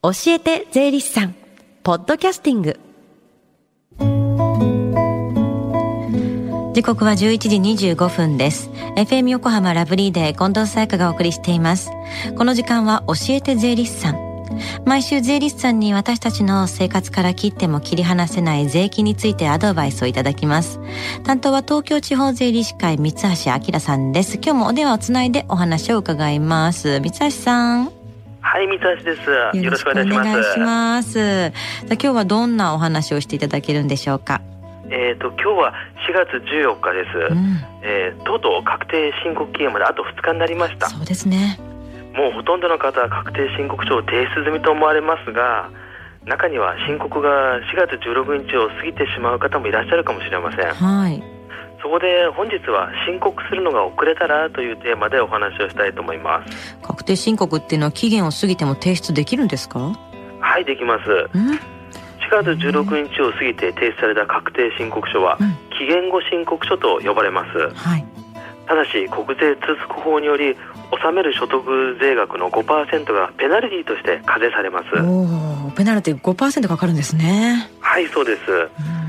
教えて税理士さん。ポッドキャスティング。時刻は11時25分です。FM 横浜ラブリーで近藤沙耶香がお送りしています。この時間は教えて税理士さん。毎週税理士さんに私たちの生活から切っても切り離せない税金についてアドバイスをいただきます。担当は東京地方税理士会三橋明さんです。今日もお電話をつないでお話を伺います。三橋さん。はい、三橋です。よろしくお願いします。お願いします。さあ今日はどんなお話をしていただけるんでしょうか？えっ、ー、と今日は4月14日です。うん、えー、とうとう確定申告期限まであと2日になりました。そうですね。もうほとんどの方は確定申告書を提出済みと思われますが、中には申告が4月16日を過ぎてしまう方もいらっしゃるかもしれません。はい。そこで本日は申告するのが遅れたらというテーマでお話をしたいと思います。確定申告っていうのは期限を過ぎても提出できるんですか？はいできます。4月16日を過ぎて提出された確定申告書は、期限後申告書と呼ばれます、はい、ただし国税通告法により納める所得税額の5%がペナルティとして課税されますおペナルティ5%かかるんですねはいそうです、うん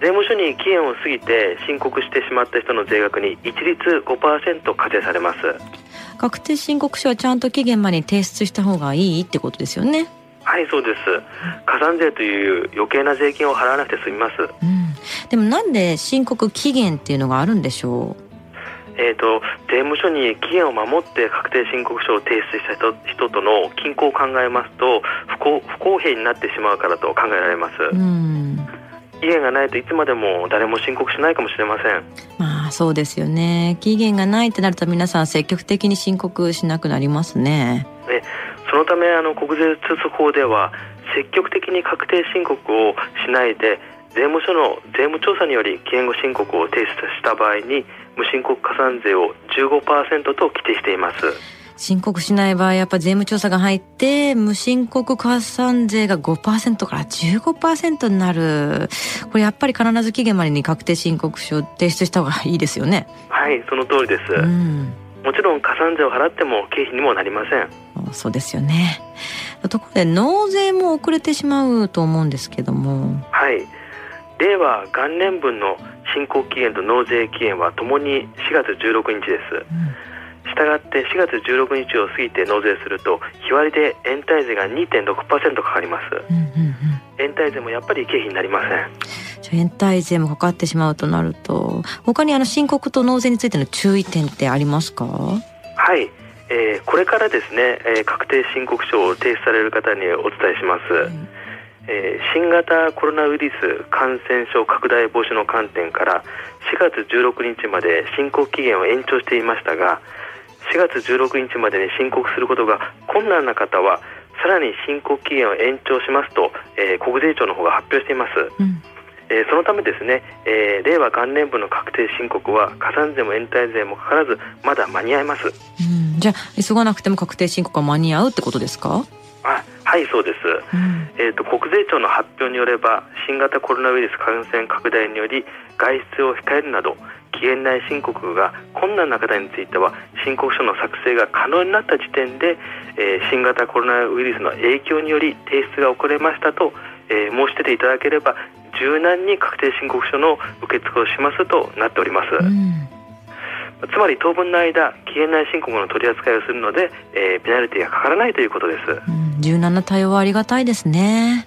税務署に期限を過ぎて申告してしまった人の税額に一律5%課税されます。確定申告書はちゃんと期限までに提出した方がいいってことですよね。はいそうです。加算税という余計な税金を払わなくて済みます、うん、でもなんで申告期限っていうのがあるんでしょう？えーと、税務署に期限を守って確定申告書を提出した人人との均衡を考えますと不公不公平になってしまうからと考えられます。うん期限がないといつまでも誰も申告しないかもしれません。まあそうですよね。期限がないってなると皆さん積極的に申告しなくなりますね。ねそのためあの国税通則法では積極的に確定申告をしないで税務署の税務調査により期限後申告を提出した場合に無申告加算税を15%と規定しています申告しない場合、やっぱ税務調査が入って、無申告加算税が5%から15%になる。これやっぱり必ず期限までに確定申告書を提出した方がいいですよね。はい、その通りです。うん、もちろん加算税を払っても経費にもなりません。そうですよね。ところで納税も遅れてしまうと思うんですけども。はい。令和元年分の申告期限と納税期限はともに4月16日です。うんしたがって4月16日を過ぎて納税すると日割りで延滞税が2.6%かかります、うんうんうん、延滞税もやっぱり経費になりません。延滞税もかかってしまうとなると他にあの申告と納税についての注意点ってありますか？はい、えー、これからですね、えー、確定申告書を提出される方にお伝えします、うんえー、新型コロナウイルス感染症拡大防止の観点から4月16日まで申告期限を延長していましたが4月16日までに申告することが困難な方はさらに申告期限を延長しますと、えー、国税庁の方が発表しています、うん、えー、そのためですね、えー、令和元年分の確定申告は加算税も延滞税もかからずまだ間に合います、うん、じゃあ急がなくても確定申告は間に合うってことですか？あはいそうです、うん、えーと、国税庁の発表によれば新型コロナウイルス感染拡大により外出を控えるなど期限内申告が困難な方については申告書の作成が可能になった時点で、えー、新型コロナウイルスの影響により提出が遅れましたと、えー、申し出ていただければ柔軟に確定申告書の受付をしますとなっております。うん。つまり当分の間期限内申告の取り扱いをするので、えー、ペナルティがかからないということです、うん、柔軟な対応はありがたいですね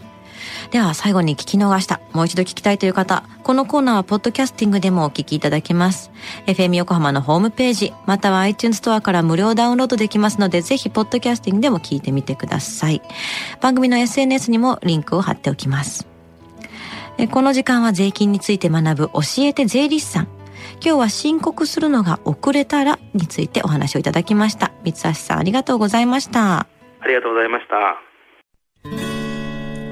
では最後に聞き逃した、もう一度聞きたいという方、このコーナーはポッドキャスティングでもお聞きいただけます。FM 横浜のホームページ、または iTunes ストアから無料ダウンロードできますので、ぜひポッドキャスティングでも聞いてみてください。番組の SNS にもリンクを貼っておきます。この時間は税金について学ぶ教えて税理士さん。今日は申告するのが遅れたらについてお話をいただきました。三橋さんありがとうございました。ありがとうございました。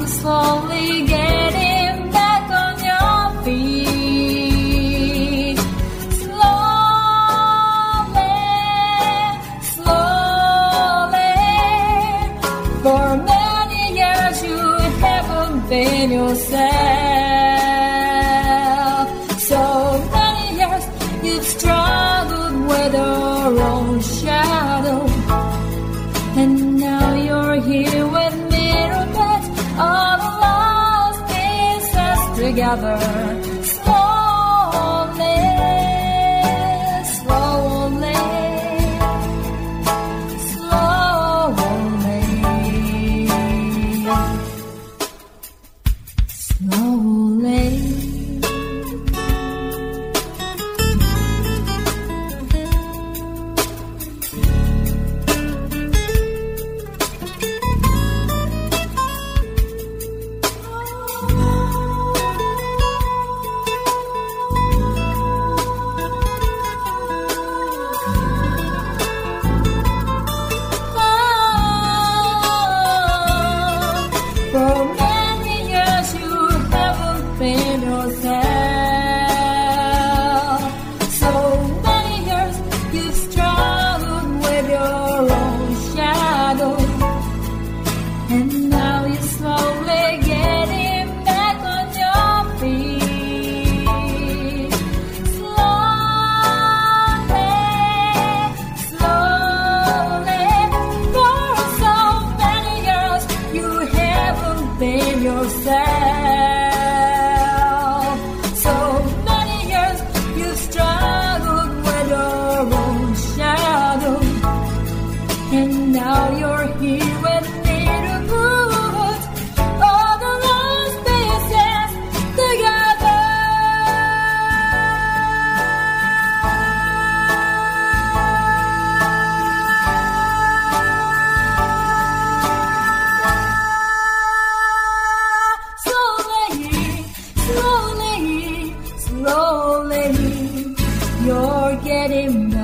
Slowly getting back on your feet. Slowly, slowly. For many years you haven't been yourself. Together. You're getting better.